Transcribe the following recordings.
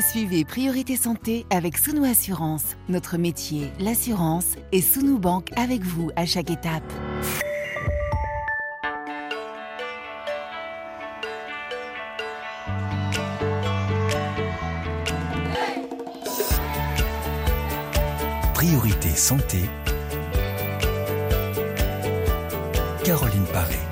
Suivez Priorité Santé avec Sounou Assurance. Notre métier, l'assurance, et Sounou Banque avec vous à chaque étape. Priorité Santé. Caroline Paré.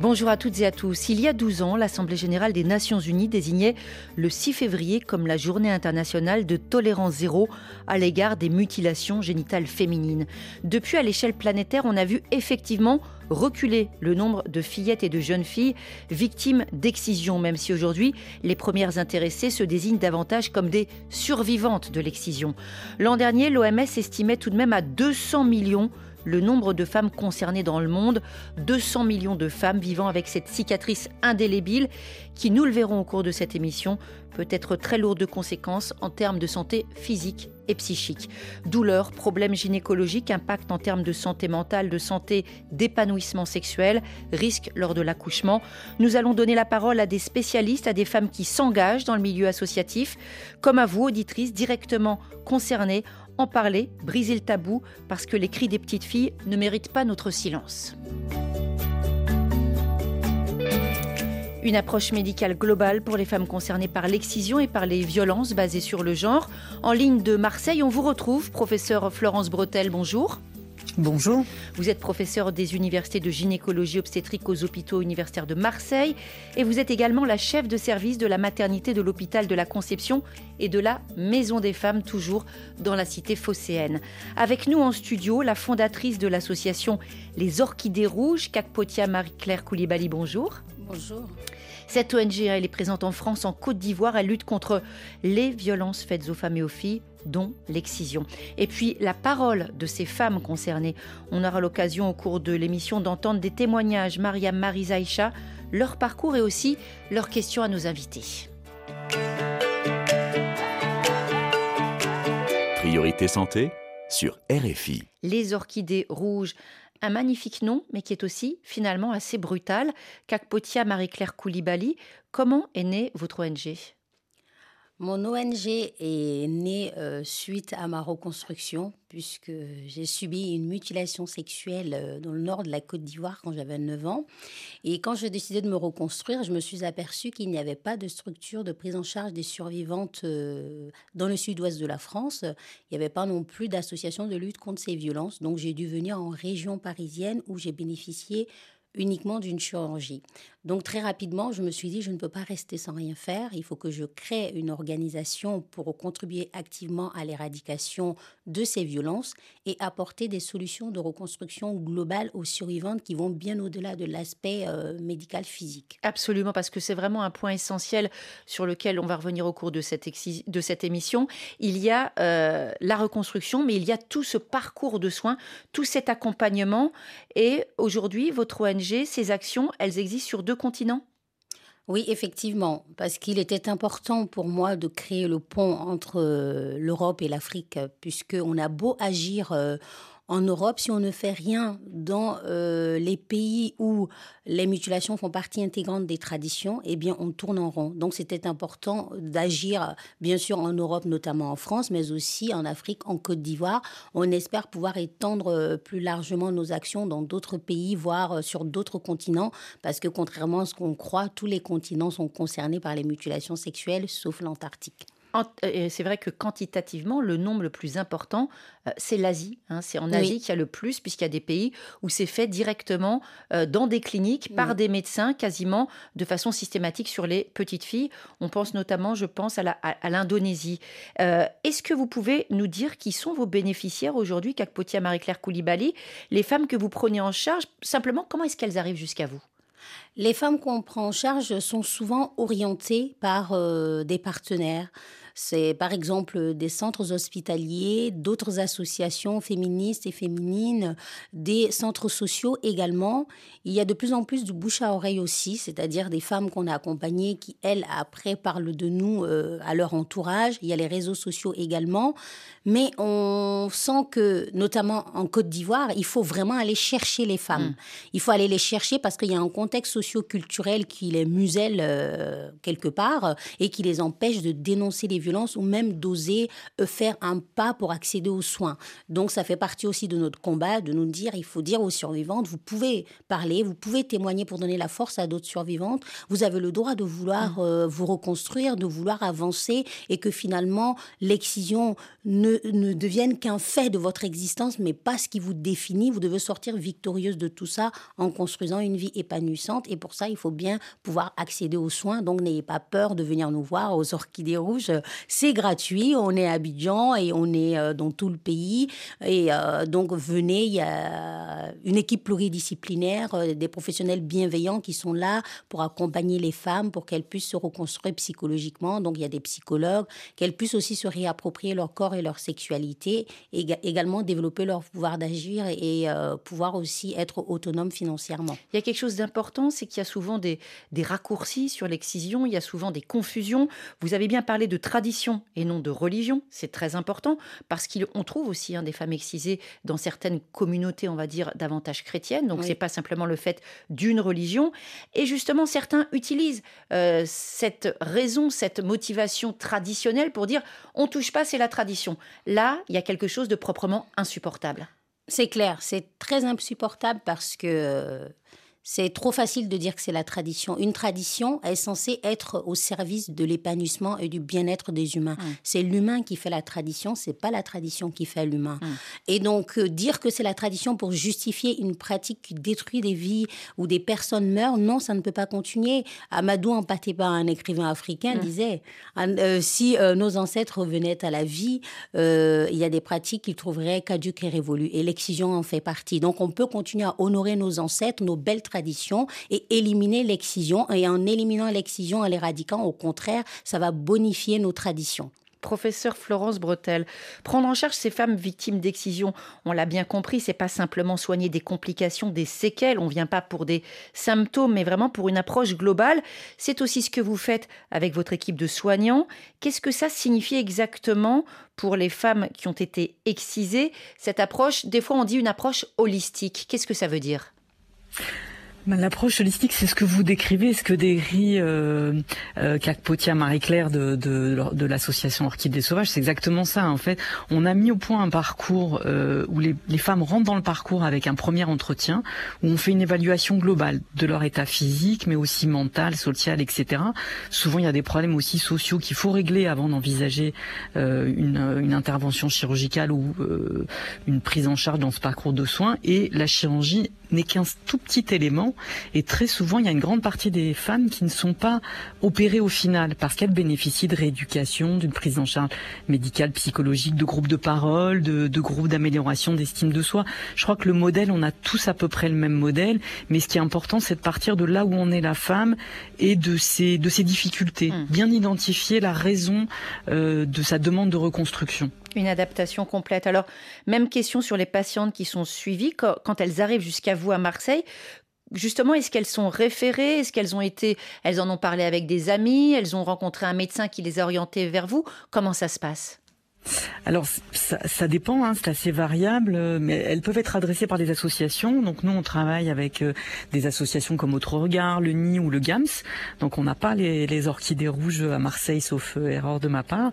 Bonjour à toutes et à tous. Il y a 12 ans, l'Assemblée générale des Nations unies désignait le 6 février comme la journée internationale de tolérance zéro à l'égard des mutilations génitales féminines. Depuis, à l'échelle planétaire, on a vu effectivement reculer le nombre de fillettes et de jeunes filles victimes d'excision, même si aujourd'hui les premières intéressées se désignent davantage comme des survivantes de l'excision. L'an dernier, l'OMS estimait tout de même à 200 millions le nombre de femmes concernées dans le monde, 200 millions de femmes vivant avec cette cicatrice indélébile qui, nous le verrons au cours de cette émission, peut être très lourde de conséquences en termes de santé physique et psychique. Douleurs, problèmes gynécologiques, impact en termes de santé mentale, de santé, d'épanouissement sexuel, risques lors de l'accouchement. Nous allons donner la parole à des spécialistes, à des femmes qui s'engagent dans le milieu associatif, comme à vous, auditrices, directement concernées en parler, briser le tabou, parce que les cris des petites filles ne méritent pas notre silence. Une approche médicale globale pour les femmes concernées par l'excision et par les violences basées sur le genre. En ligne de Marseille, on vous retrouve, professeur Florence Bretel, bonjour. Bonjour. Vous êtes professeur des universités de gynécologie obstétrique aux hôpitaux universitaires de Marseille et vous êtes également la chef de service de la maternité de l'hôpital de la Conception et de la Maison des femmes, toujours dans la cité phocéenne. Avec nous en studio, la fondatrice de l'association Les Orchidées Rouges, Kakpotia Marie-Claire Koulibaly, bonjour. Bonjour. Cette ONG, elle est présente en France, en Côte d'Ivoire. Elle lutte contre les violences faites aux femmes et aux filles, dont l'excision. Et puis, la parole de ces femmes concernées. On aura l'occasion au cours de l'émission d'entendre des témoignages, Maria Marizaïcha, leur parcours et aussi leurs questions à nos invités. Priorité santé sur RFI. Les orchidées rouges, un magnifique nom, mais qui est aussi finalement assez brutal. Kakpotia Marie-Claire Koulibaly, comment est née votre ONG Mon ONG est née euh, suite à ma reconstruction, puisque j'ai subi une mutilation sexuelle euh, dans le nord de la Côte d'Ivoire quand j'avais 9 ans. Et quand j'ai décidé de me reconstruire, je me suis aperçue qu'il n'y avait pas de structure de prise en charge des survivantes euh, dans le sud-ouest de la France. Il n'y avait pas non plus d'association de lutte contre ces violences. Donc j'ai dû venir en région parisienne où j'ai bénéficié uniquement d'une chirurgie. Donc très rapidement, je me suis dit, je ne peux pas rester sans rien faire. Il faut que je crée une organisation pour contribuer activement à l'éradication de ces violences et apporter des solutions de reconstruction globale aux survivantes qui vont bien au-delà de l'aspect euh, médical physique. Absolument, parce que c'est vraiment un point essentiel sur lequel on va revenir au cours de cette, émission. Il y a euh, la reconstruction, mais il y a tout ce parcours de soins, tout cet accompagnement. Et aujourd'hui, votre ONG, ces actions, elles existent sur deux oui, effectivement, parce qu'il était important pour moi de créer le pont entre euh, l'Europe et l'Afrique, puisqu'on a beau agir euh, en Europe, si on ne fait rien dans euh, les pays où les mutilations font partie intégrante des traditions, eh bien, on tourne en rond. Donc, c'était important d'agir, bien sûr, en Europe, notamment en France, mais aussi en Afrique, en Côte d'Ivoire. On espère pouvoir étendre euh, plus largement nos actions dans d'autres pays, voire euh, sur d'autres continents, parce que contrairement à ce qu'on croit, tous les continents sont concernés par les mutilations sexuelles, sauf l'Antarctique. Euh, c'est vrai que quantitativement, le nombre le plus important, euh, c'est l'Asie. Hein. C'est en Asie qu'il y a le plus, puisqu'il y a des pays où c'est fait directement euh, dans des cliniques par des médecins, quasiment de façon systématique sur les petites filles. On pense notamment, je pense, à l'Indonésie. Est-ce que vous pouvez nous dire qui sont vos bénéficiaires aujourd'hui, Kakpotia Marie-Claire Koulibaly, les femmes que vous prenez en charge? Simplement, comment est-ce qu'elles arrivent jusqu'à vous? Les femmes qu'on prend en charge sont souvent orientées par des partenaires, C'est par exemple des centres hospitaliers, d'autres associations féministes et féminines, des centres sociaux également. Il y a de plus en plus de bouche à oreille aussi, c'est-à-dire des femmes qu'on a accompagnées qui, elles, après, parlent de nous euh, à leur entourage. Il y a les réseaux sociaux également. Mais on sent que, notamment en Côte d'Ivoire, il faut vraiment aller chercher les femmes. Mm. Il faut aller les chercher parce qu'il y a un contexte socio-culturel qui les muselle euh, quelque part et qui les empêche de dénoncer les violences ou même d'oser euh, faire un pas pour accéder aux soins. Donc ça fait partie aussi de notre combat de nous dire, il faut dire aux survivantes, vous pouvez parler, vous pouvez témoigner pour donner la force à d'autres survivantes. Vous avez le droit de vouloir mm. euh, vous reconstruire, de vouloir avancer et que finalement l'excision ne, ne devienne qu'un fait de votre existence, mais pas ce qui vous définit. Vous devez sortir victorieuse de tout ça en construisant une vie épanouissante. Et pour ça, il faut bien pouvoir accéder aux soins. Donc n'ayez pas peur de venir nous voir aux Orchidées Rouges. C'est gratuit. On est à Abidjan et on est euh, dans tout le pays. Et euh, donc venez, il y a une équipe pluridisciplinaire, euh, des professionnels bienveillants qui sont là pour accompagner les femmes, pour qu'elles puissent se reconstruire psychologiquement. Donc il y a des psychologues, qu'elles puissent aussi se réapproprier leur corps et leur sexualité, et également développer leur pouvoir d'agir et pouvoir aussi être autonome financièrement. Il y a quelque chose d'important, c'est qu'il y a souvent des, des raccourcis sur l'excision, il y a souvent des confusions. Vous avez bien parlé de tradition et non de religion, c'est très important parce qu'on trouve aussi hein, des femmes excisées dans certaines communautés, on va dire, davantage chrétiennes. Donc, ce c'est pas simplement le fait d'une religion. Et justement, certains utilisent euh, cette raison, cette motivation traditionnelle pour dire on touche pas, c'est la tradition. Là, il y a quelque chose de proprement insupportable. C'est clair, c'est très insupportable parce que euh, c'est trop facile de dire que c'est la tradition. Une tradition est censée être au service de l'épanouissement et du bien-être des humains. Hum. C'est l'humain qui fait la tradition, c'est pas la tradition qui fait l'humain. Hum. Et donc euh, dire que c'est la tradition pour justifier une pratique qui détruit des vies ou des personnes meurent, non, ça ne peut pas continuer. Amadou Ampatéba, un écrivain africain, hum. disait euh, si euh, nos ancêtres revenaient à la vie, il y a des pratiques qu'ils trouveraient caduques et révolues. Et l'excision en fait partie. Donc on peut continuer à honorer nos ancêtres, nos belles et éliminer l'excision. Et en éliminant l'excision, en l'éradiquant, au contraire, ça va bonifier nos traditions professeur Florence Bretel. Prendre en charge ces femmes victimes d'excision, on l'a bien compris, c'est pas simplement soigner des complications, des séquelles, on vient pas pour des symptômes, mais vraiment pour une approche globale. C'est aussi ce que vous faites avec votre équipe de soignants. Qu'est-ce que ça signifie exactement pour les femmes qui ont été excisées? Cette approche, des fois on dit une approche holistique. Qu'est-ce que ça veut dire? L'approche holistique, c'est ce que vous décrivez, ce que décrit euh, euh, Marie-Claire de, de, de l'association Orchidées Sauvages. C'est exactement ça. En fait, on a mis au point un parcours euh, où les, les, femmes rentrent dans le parcours avec un premier entretien, où on fait une évaluation globale de leur état physique, mais aussi mental, social, etc. Souvent, il y a des problèmes aussi sociaux qu'il faut régler avant d'envisager euh, une, une, intervention chirurgicale ou euh, une prise en charge dans ce parcours de soins. Et la chirurgie n'est qu'un tout petit élément. Et très souvent, il y a une grande partie des femmes qui ne sont pas opérées au final parce qu'elles bénéficient de rééducation, d'une prise en charge médicale, psychologique, de groupes de parole, de, de groupes d'amélioration d'estime de soi. Je crois que le modèle, on a tous à peu près le même modèle, mais ce qui est important, c'est de partir de là où on est la femme et de ses, de ses difficultés. Mmh. Bien identifier la raison euh, de sa demande de reconstruction. Une adaptation complète. Alors, même question sur les patientes qui sont suivies quand elles arrivent jusqu'à vous à Marseille. Justement, est-ce qu'elles sont référées? Est-ce qu'elles ont été, elles en ont parlé avec des amis? Elles ont rencontré un médecin qui les a orientées vers vous? Comment ça se passe? Alors ça, ça dépend, hein, c'est assez variable, mais elles peuvent être adressées par des associations. Donc nous on travaille avec euh, des associations comme Autre Regard, le Nid ou le GAMS. Donc on n'a pas les, les, orchidées rouges à Marseille, sauf euh, erreur de ma part,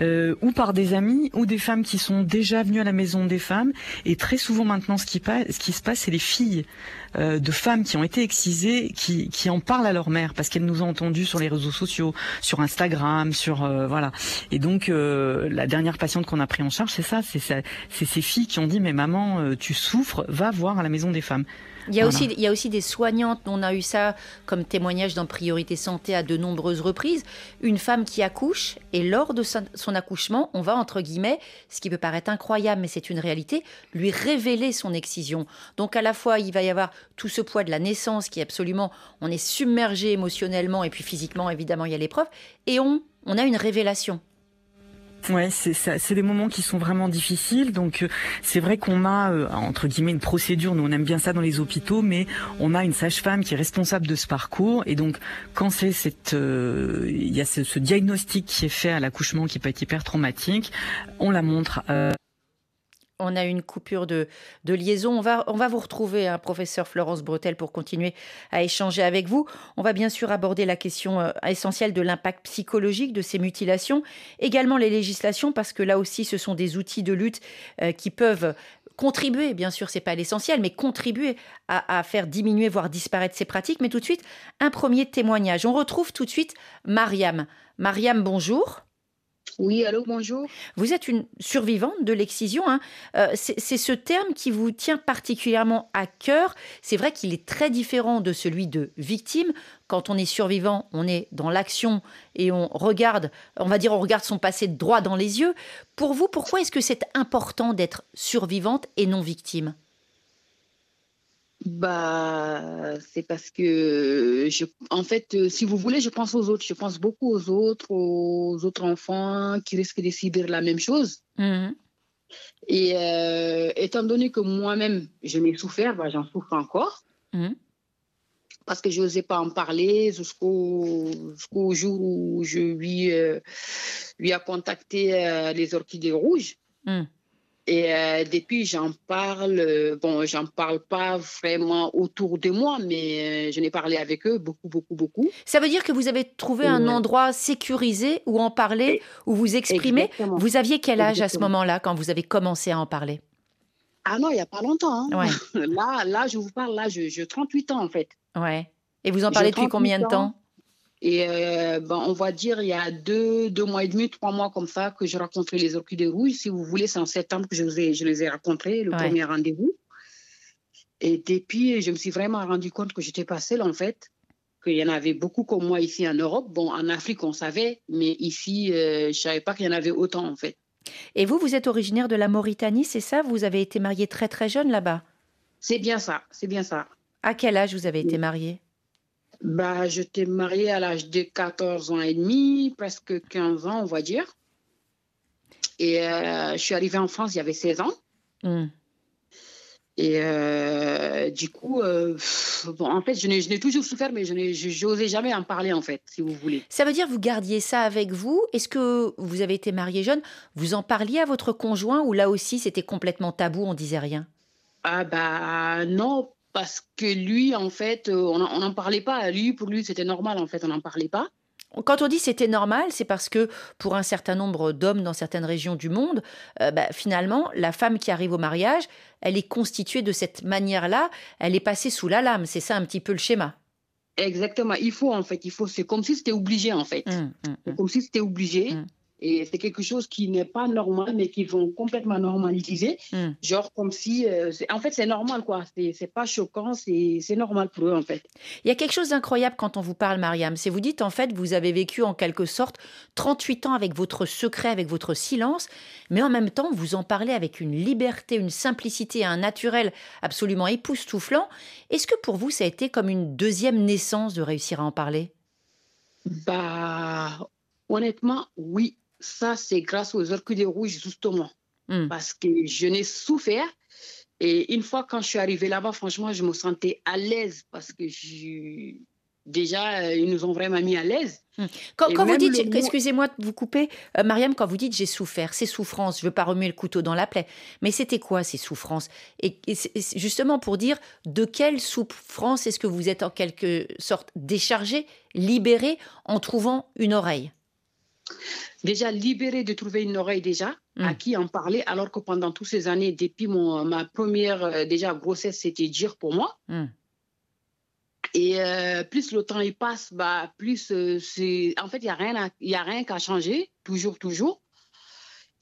euh, ou par des amis ou des femmes qui sont déjà venues à la maison des femmes. Et très souvent maintenant ce qui, ce qui se passe, c'est les filles euh, de femmes qui ont été excisées, qui, qui en parlent à leur mère parce qu'elles nous ont entendues sur les réseaux sociaux, sur Instagram, sur voilà. Et donc la dernière patiente qu'on a pris en charge, c'est ça, c'est ces filles qui ont dit mais maman, euh, tu souffres, va voir à la maison des femmes. Il y, a aussi, il y a aussi des soignantes, on a eu ça comme témoignage dans Priorité Santé à de nombreuses reprises. Une femme qui accouche et lors de son accouchement, on va, entre guillemets, ce qui peut paraître incroyable, mais c'est une réalité, lui révéler son excision. Donc à la fois, il va y avoir tout ce poids de la naissance qui est absolument, on est submergé émotionnellement et puis physiquement, évidemment, il y a l'épreuve, et on, on a une révélation. Ouais, c'est des moments qui sont vraiment difficiles. Donc euh, c'est vrai qu'on a euh, entre guillemets une procédure. Nous on aime bien ça dans les hôpitaux, mais on a une sage-femme qui est responsable de ce parcours. Et donc quand c'est cette, euh, il y a ce, diagnostic qui est fait à l'accouchement qui peut être hyper traumatique, on la montre. On a une coupure de, liaison. On va, on va vous retrouver, hein, professeur Florence Bretel, pour continuer à échanger avec vous. On va bien sûr aborder la question euh, essentielle de l'impact psychologique de ces mutilations, également les législations, parce que là aussi, ce sont des outils de lutte euh, qui peuvent contribuer, bien sûr, c'est pas l'essentiel, mais contribuer à, à, faire diminuer, voire disparaître ces pratiques. Mais tout de suite, un premier témoignage. On retrouve tout de suite Mariam. Mariam, bonjour. Oui, allô, bonjour. Vous êtes une survivante de l'excision. Hein. Euh, c'est ce terme qui vous tient particulièrement à cœur. C'est vrai qu'il est très différent de celui de victime. Quand on est survivant, on est dans l'action et on regarde, on va dire, on regarde son passé droit dans les yeux. Pour vous, pourquoi est-ce que c'est important d'être survivante et non victime? Bah, c'est parce que, je, en fait, euh, si vous voulez, je pense aux autres. Je pense beaucoup aux autres, aux autres enfants qui risquent de subir la même chose. Mmh. Et euh, étant donné que moi-même, je n'ai souffert, bah, j'en souffre encore. Mmh. Parce que je n'osais pas en parler jusqu'au jusqu'au jour où je lui, euh, lui a contacté les orchidées rouges. Mmh. Et euh, depuis, j'en parle. Euh, bon, j'en parle pas vraiment autour de moi, mais euh, je n'ai parlé avec eux beaucoup, beaucoup, beaucoup. Ça veut dire que vous avez trouvé un endroit sécurisé où en parler, où vous exprimer. Vous aviez quel âge à ce moment-là quand vous avez commencé à en parler? Ah non, il n'y a pas longtemps. Hein. là, là, je vous parle, là, j'ai 38 ans en fait. Ouais. Et vous en parlez depuis combien de temps? Et euh, ben, on va dire, il y a deux, deux mois et demi, trois mois comme ça, que j'ai rencontré les orchidées rouges. Si vous voulez, c'est en septembre que je, je les ai rencontrés, le premier rendez-vous. Et depuis, je me suis vraiment rendu compte que j'étais pas seule, en fait, qu'il y en avait beaucoup comme moi ici en Europe. Bon, en Afrique, on savait, mais ici, euh, je ne savais pas qu'il y en avait autant, en fait. Et vous, vous êtes originaire de la Mauritanie, c'est ça? Vous avez été mariée très, très jeune là-bas? C'est bien ça, c'est bien ça. À quel âge vous avez été mariée? Bah, je t'ai mariée à l'âge de 14 ans et demi, presque 15 ans, on va dire. Et euh, je suis arrivée en France, il y avait 16 ans. Hmm. Et euh, du coup, euh, bon, en fait, je n'ai toujours souffert, mais je n'osais jamais en parler, en fait, si vous voulez. Ça veut dire que vous gardiez ça avec vous Est-ce que vous avez été mariée jeune? Vous en parliez à votre conjoint ou là aussi c'était complètement tabou, on disait rien? Ah bah non, parce que lui, en fait, euh, on n'en parlait pas. Lui, pour lui, c'était normal, en fait, on n'en parlait pas. Quand on dit c'était normal, c'est parce que pour un certain nombre d'hommes dans certaines régions du monde, euh, bah, finalement, la femme qui arrive au mariage, elle est constituée de cette manière-là, elle est passée sous la lame. C'est ça un petit peu le schéma. Exactement. Il faut, en fait, il faut. C'est comme si c'était obligé, en fait. Mmh, mmh, c'est mmh. comme si c'était obligé. Et c'est quelque chose qui n'est pas normal, mais qu'ils vont complètement normaliser. Hmm. Genre comme si. Euh, en fait, c'est normal, quoi. C'est pas choquant, c'est normal pour eux, en fait. Il y a quelque chose d'incroyable quand on vous parle, Mariam. C'est vous dites, en fait, vous avez vécu en quelque sorte 38 ans avec votre secret, avec votre silence, mais en même temps, vous en parlez avec une liberté, une simplicité, un naturel absolument époustouflant. Est-ce que pour vous, ça a été comme une deuxième naissance de réussir à en parler? Bah, honnêtement, oui ça, c'est grâce aux orchidées rouges, justement. Hmm. Parce que je n'ai souffert. Et une fois, quand je suis arrivée là-bas, franchement, je me sentais à l'aise parce que déjà, euh, ils nous ont vraiment mis à l'aise. Hmm. Quand, vous dites, excusez-moi de vous couper, euh, Mariam, quand vous dites j'ai souffert, ces souffrances, je ne veux pas remuer le couteau dans la plaie, mais c'était quoi ces souffrances? Et, justement pour dire de quelle souffrance est-ce que vous êtes en quelque sorte déchargé, libéré en trouvant une oreille? Déjà libéré de trouver une oreille déjà à mm. qui en parler, alors que pendant toutes ces années, depuis mon, ma première euh, déjà grossesse, c'était dur pour moi. Mm. Et euh, plus le temps il passe, bah, plus euh, c'est. En fait, il n'y a rien, il a rien qu'à changer, toujours, toujours.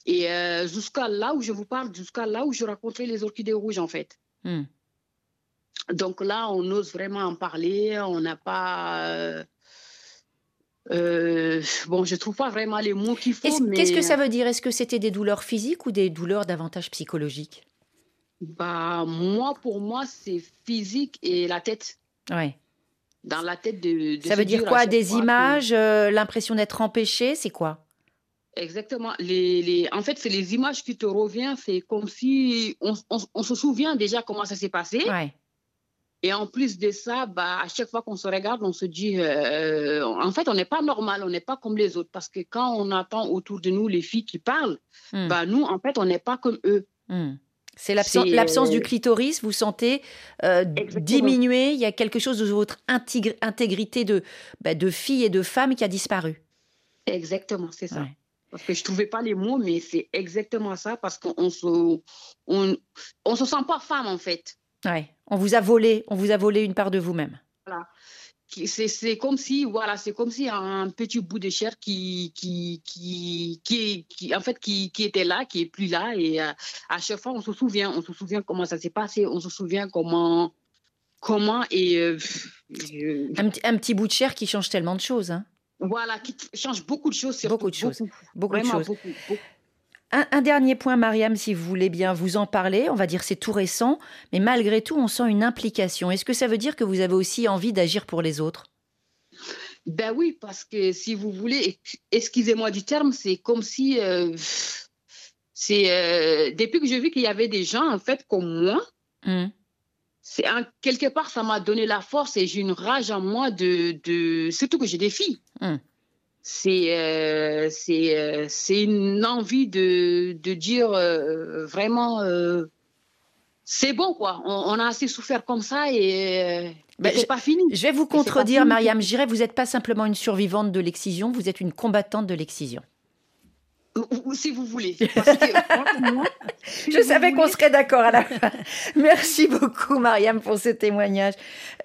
Et jusqu'à là où je vous parle, jusqu'à là où je rencontrais les orchidées rouges, en fait. Mm. Donc là, on ose vraiment en parler. On n'a pas euh, bon, je trouve pas vraiment les mots qu'il faut. Qu'est-ce que ça veut dire? Est-ce que c'était des douleurs physiques ou des douleurs davantage psychologiques? Bah moi, pour moi, c'est physique et la tête. Ouais. Dans la tête de. ça veut dire quoi? Des images, euh, l'impression d'être empêché, c'est quoi? Exactement. Les, les, en fait, c'est les images qui te reviennent. C'est comme si on, on, se souvient déjà comment ça s'est passé. Ouais. Et en plus de ça, bah, à chaque fois qu'on se regarde, on se dit, euh, en fait, on n'est pas normal, on n'est pas comme les autres. Parce que quand on attend autour de nous les filles qui parlent, hmm. bah, nous, en fait, on n'est pas comme eux. Hmm. C'est l'absence du euh, clitoris, vous sentez euh, diminuer, il y a quelque chose de votre intégrité de, bah, de fille et de femme qui a disparu. Exactement, c'est ça. Parce que je ne trouvais pas les mots, mais c'est exactement ça, parce qu'on se, on, on se sent pas femme, en fait. Ouais. On vous a volé, on vous a volé une part de vous-même. Voilà. C'est comme si, voilà, c'est comme si un petit bout de chair qui, qui, qui, qui, qui en fait, qui, qui, était là, qui est plus là, et euh, à chaque fois, on se souvient, on se souvient comment ça s'est passé, on se souvient comment, comment et. Euh, euh, un, un, petit bout de chair qui change tellement de choses, hein. Voilà, qui change beaucoup de choses. Beaucoup de choses. Beaucoup, de choses. Un, dernier point, Mariam, si vous voulez bien vous en parler. On va dire c'est tout récent, mais malgré tout, on sent une implication. Est-ce que ça veut dire que vous avez aussi envie d'agir pour les autres? Ben oui, parce que si vous voulez, excusez-moi du terme, c'est comme si euh, c'est euh, depuis que j'ai vu qu'il y avait des gens en fait comme moi. Mmh. C'est quelque part ça m'a donné la force et j'ai une rage en moi de, de surtout que j'ai des filles. Mmh c'est euh, euh, c'est une envie de, de dire euh, vraiment c'est bon quoi. On, a assez souffert comme ça et ben, c'est pas fini. je vais vous contredire Mariam J'irai vous n'êtes pas simplement une survivante de l'excision vous êtes une combattante de l'excision ou, si vous voulez. je savais qu'on serait d'accord à la fin. Merci beaucoup, Mariam, pour ce témoignage.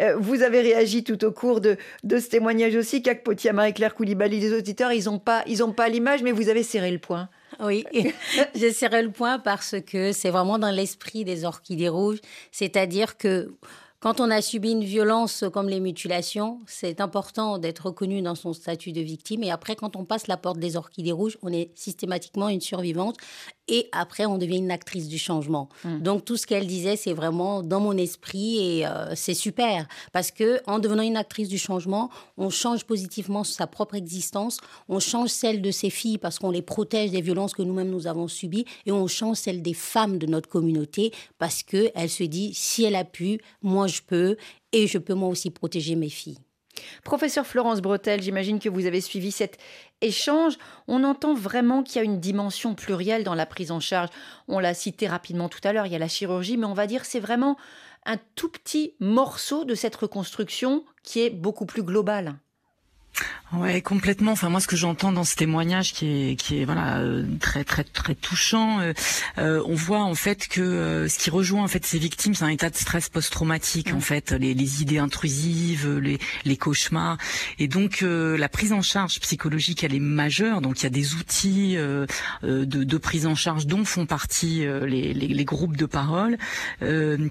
Euh, vous avez réagi tout au cours de, de ce témoignage aussi. Potia, Marie-Claire Koulibaly, les auditeurs, ils n'ont pas, ils pas l'image, mais vous avez serré le point. Oui, j'ai serré le point parce que c'est vraiment dans l'esprit des orchidées rouges. C'est-à-dire que quand on a subi une violence comme les mutilations, c'est important d'être reconnu dans son statut de victime. Et après, quand on passe la porte des orchidées rouges, on est systématiquement une survivante et après on devient une actrice du changement. Hmm. Donc tout ce qu'elle disait, c'est vraiment dans mon esprit et euh, c'est super parce que en devenant une actrice du changement, on change positivement sa propre existence, on change celle de ses filles parce qu'on les protège des violences que nous-mêmes nous avons subies et on change celle des femmes de notre communauté parce que elle se dit si elle a pu, moi je peux et je peux moi aussi protéger mes filles. Professeur Florence Bretel, j'imagine que vous avez suivi cet échange. On entend vraiment qu'il y a une dimension plurielle dans la prise en charge. On l'a cité rapidement tout à l'heure, il y a la chirurgie, mais on va dire c'est vraiment un tout petit morceau de cette reconstruction qui est beaucoup plus globale. Ouais, complètement. Enfin, moi, ce que j'entends dans ce témoignage, qui est, qui est voilà euh, très, très, très touchant, euh, euh, on voit en fait que ce qui rejoint en fait ces victimes, c'est un état de stress post-traumatique, en fait, les, les, idées intrusives, les, les cauchemars, et donc la prise en charge psychologique, elle est majeure. Donc, il y a des outils de, de, prise en charge dont font partie les, les, les groupes de parole,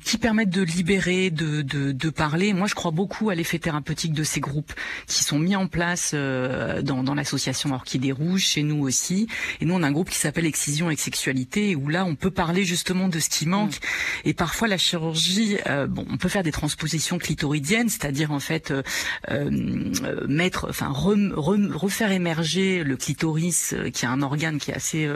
qui permettent de libérer, de, de, de parler. Moi, je crois beaucoup à l'effet thérapeutique de ces groupes qui sont mis en place euh, dans, dans l'association Orchidée Rouge, chez nous aussi. Et nous, on a un groupe qui s'appelle Excision et Sexualité, où là, on peut parler justement de ce qui manque. Mm. Et parfois, la chirurgie, euh, bon, on peut faire des transpositions clitoridiennes, c'est-à-dire en fait euh, euh mettre, enfin, refaire émerger le clitoris, qui est un organe qui est assez,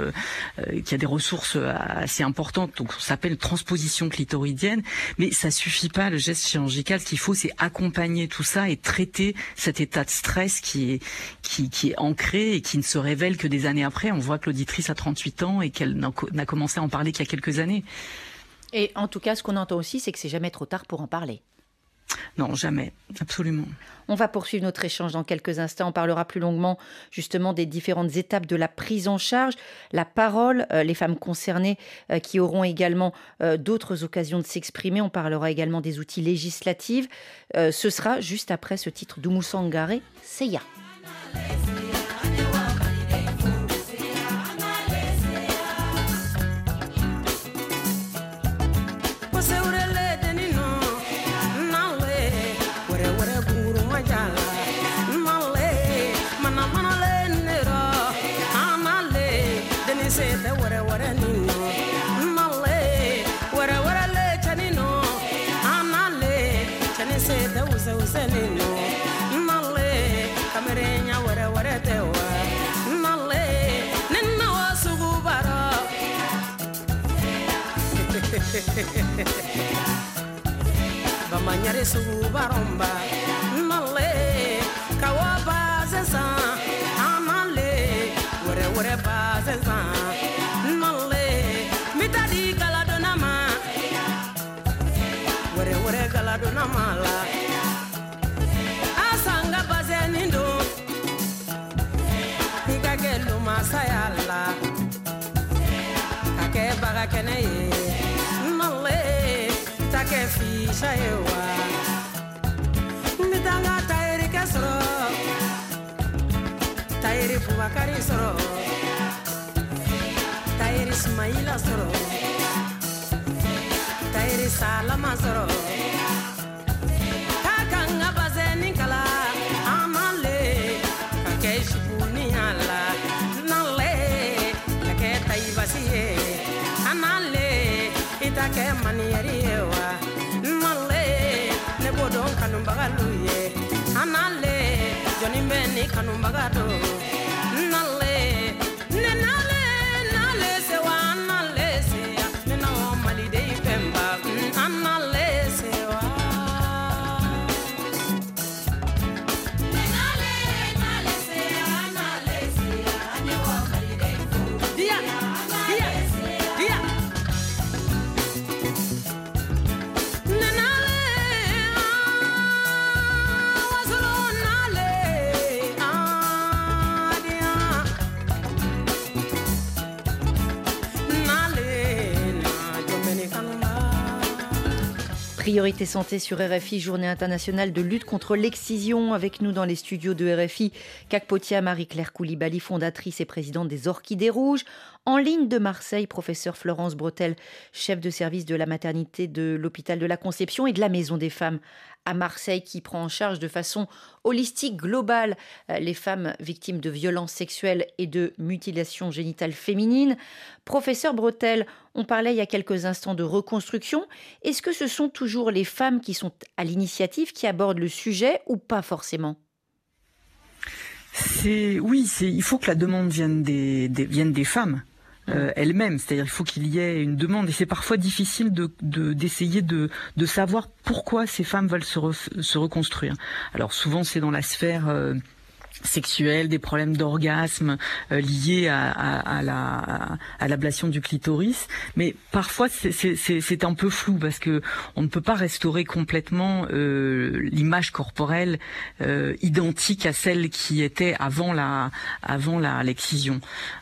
qui a des ressources assez importantes. Donc, ça s'appelle transposition clitoridienne. Mais ça suffit pas. Le geste chirurgical, ce qu'il faut, c'est accompagner tout ça et traiter cet état de stress qui est, qui, est ancré et qui ne se révèle que des années après. On voit que l'auditrice a 38 ans et qu'elle n'a commencé à en parler qu'il y a quelques années. Et en tout cas, ce qu'on entend aussi, c'est que c'est jamais trop tard pour en parler. Non, jamais, absolument. On va poursuivre notre échange dans quelques instants. On parlera plus longuement justement des différentes étapes de la prise en charge, la parole, euh, les femmes concernées euh, qui auront également euh, d'autres occasions de s'exprimer. On parlera également des outils législatifs. ce sera juste après ce titre d'Oumoussangare, Seiya. se yare sugu baromba nale kawo bazen san anale wɛrɛ wɛrɛ mitadi galadonna ma wɛrɛ wɛrɛ galadonna ma asanga bazɛnin don i ka kɛ lomasaya la. Ka baga kɛnɛ fisha ye wa mitanga tayiri ke sɔrɔ tayiri bubakari sɔrɔ tayiri sumayila sɔrɔ tayiri salama sɔrɔ k'a kala kɛ kɛ kɛ kanumbagato. Hey. Priorité santé sur RFI, journée internationale de lutte contre l'excision. Avec nous dans les studios de RFI, Kakpotia Marie-Claire Koulibaly, fondatrice et présidente des Orchidées Rouges. En ligne de Marseille, professeur Florence Bretel, chef de service de la maternité de l'hôpital de la Conception et de la Maison des femmes à Marseille, qui prend en charge de façon holistique, globale, euh, les femmes victimes de violences sexuelles et de mutilations génitales féminines. Professeur Bretel, on parlait il y a quelques instants de reconstruction. Est-ce que ce sont toujours les femmes qui sont à l'initiative, qui abordent le sujet ou pas forcément? C'est oui, il faut que la demande vienne des femmes. Euh, elles-mêmes, c'est-à-dire il faut qu'il y ait une demande et c'est parfois difficile de de- d'essayer de, de savoir pourquoi ces femmes veulent se, se reconstruire. Alors souvent c'est dans la sphère euh, sexuelle, des problèmes d'orgasme euh, liés à, à, à la à l'ablation du clitoris, mais parfois c'est- c'est c'est- c'est un peu flou parce que on ne peut pas restaurer complètement euh, l'image corporelle euh, identique à celle qui était avant la avant la l'excision.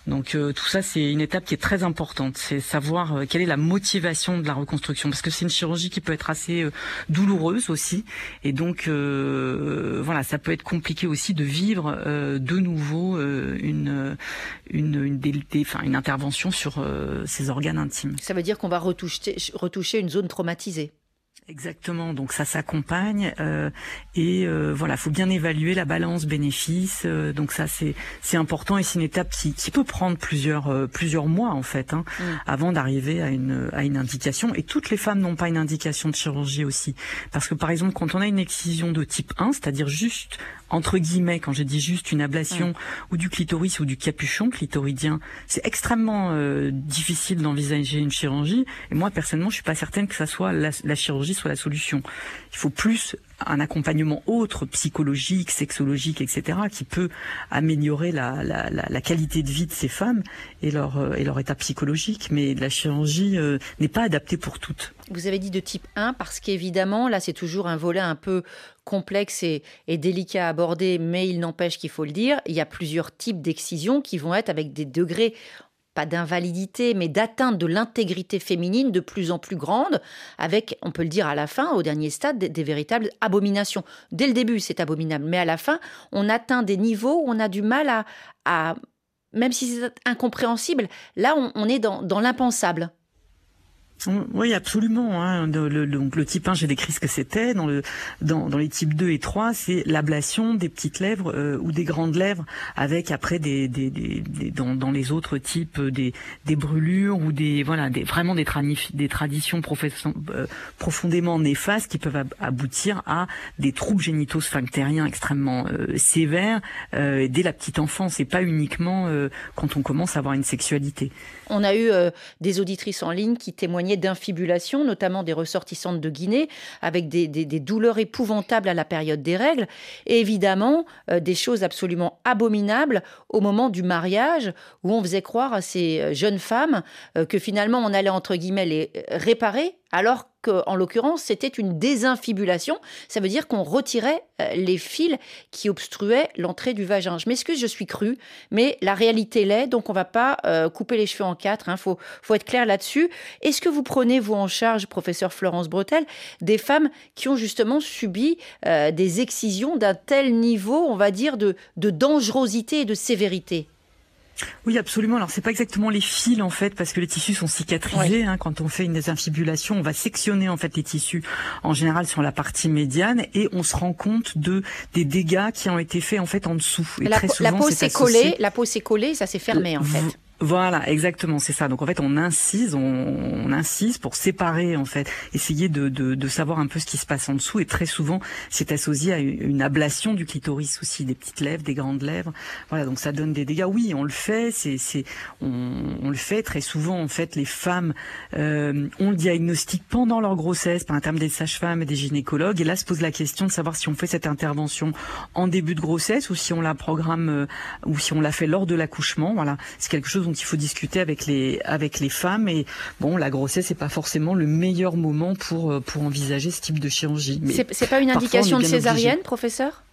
Donc euh, tout ça c'est une étape qui est très importante, c'est savoir euh, quelle est la motivation de la reconstruction. Parce que c'est une chirurgie qui peut être assez euh, douloureuse aussi. Et donc voilà ça peut être compliqué aussi de vivre euh, de nouveau euh, une une intervention sur euh, ces organes intimes. Ça veut dire qu'on va retoucher une zone traumatisée. Exactement, donc ça s'accompagne euh, et euh, voilà, faut bien évaluer la balance bénéfice. euh, donc ça c'est c'est important et c'est une étape qui, qui peut prendre plusieurs euh, plusieurs mois en fait hein, Mm. avant d'arriver à une à une indication. Et toutes les femmes n'ont pas une indication de chirurgie aussi, parce que par exemple quand on a une excision de type 1, c'est-à-dire juste entre guillemets, quand j'ai dit juste une ablation ou du clitoris ou du capuchon clitoridien, c'est extrêmement euh, difficile d'envisager une chirurgie. Et moi, personnellement, je suis pas certaine que ça soit la, la chirurgie soit la solution. Il faut plus un accompagnement autre, psychologique, sexologique, etc., qui peut améliorer la, qualité de vie de ces femmes et leur, euh, état psychologique. Mais la chirurgie euh, n'est pas adaptée pour toutes. Vous avez dit de type 1 parce qu'évidemment, là, c'est toujours un volet un peu complexe et, et délicat à aborder, mais il n'empêche qu'il faut le dire, il y a plusieurs types d'excisions qui vont être avec des degrés pas d'invalidité, mais d'atteinte de l'intégrité féminine de plus en plus grande, avec, on peut le dire à la fin, au dernier stade, des, véritables abominations. Dès le début, c'est abominable, mais à la fin, on atteint des niveaux où on a du mal à, à même si c'est incompréhensible, là, on, est dans l'impensable. Oui, absolument. Hein. Le, donc le type 1, j'ai décrit ce que c'était. Dans, le, dans, dans les types 2 et 3, c'est l'ablation des petites lèvres euh, ou des grandes lèvres, avec après des, des, des, des dans, dans les autres types des, des brûlures ou des voilà des vraiment des, des traditions euh, profondément néfastes qui peuvent ab aboutir à des troubles génitaux sphinctériens extrêmement euh, sévères euh, dès la petite enfance et pas uniquement quand on commence à avoir une sexualité. On a eu des auditrices en ligne qui témoignaient témoigné d'infibulation, notamment des ressortissantes de Guinée, avec des, douleurs épouvantables à la période des règles, et évidemment euh, des choses absolument abominables au moment du mariage, où on faisait croire à ces euh, jeunes femmes que finalement on allait entre guillemets les réparer, alors qu'en l'occurrence, c'était une désinfibulation. Ça veut dire qu'on retirait euh, les fils qui obstruaient l'entrée du vagin. Je m'excuse, je suis crue, mais la réalité l'est, donc on va pas euh, couper les cheveux en quatre. Il hein. faut, être clair là-dessus. Est-ce que vous prenez, vous, en charge, professeur Florence Bretel, des femmes qui ont justement subi euh, des excisions d'un tel niveau, on va dire, de dangerosité et de sévérité? Oui, absolument. Alors c'est pas exactement les fils en fait, parce que les tissus sont cicatrisés. Hein. quand on fait une désinfibulation, on va sectionner en fait les tissus en général sur la partie médiane et on se rend compte de des dégâts qui ont été faits en fait en dessous. Et la, la peau s'est collée, la peau s'est collée, ça s'est fermé en fait. Voilà, exactement, c'est ça. Donc en fait, on incise, on, incise pour séparer en fait, essayer de, de, de, savoir un peu ce qui se passe en dessous. Et très souvent, c'est associé à une ablation du clitoris aussi, des petites lèvres, des grandes lèvres. Voilà, donc ça donne des dégâts. Oui, on le fait. C'est, c'est, on, on, le fait très souvent. En fait, les femmes euh, ont le diagnostic pendant leur grossesse par un terme des sages-femmes et des gynécologues. Et là, se pose la question de savoir si on fait cette intervention en début de grossesse ou si on la programme euh, ou si on la fait lors de l'accouchement. Voilà, c'est quelque chose il faut discuter avec les avec les femmes. Et bon la grossesse n'est pas forcément le meilleur moment pour euh, pour envisager ce type de chirurgie. Mais c'est pas une indication de césarienne, professeur?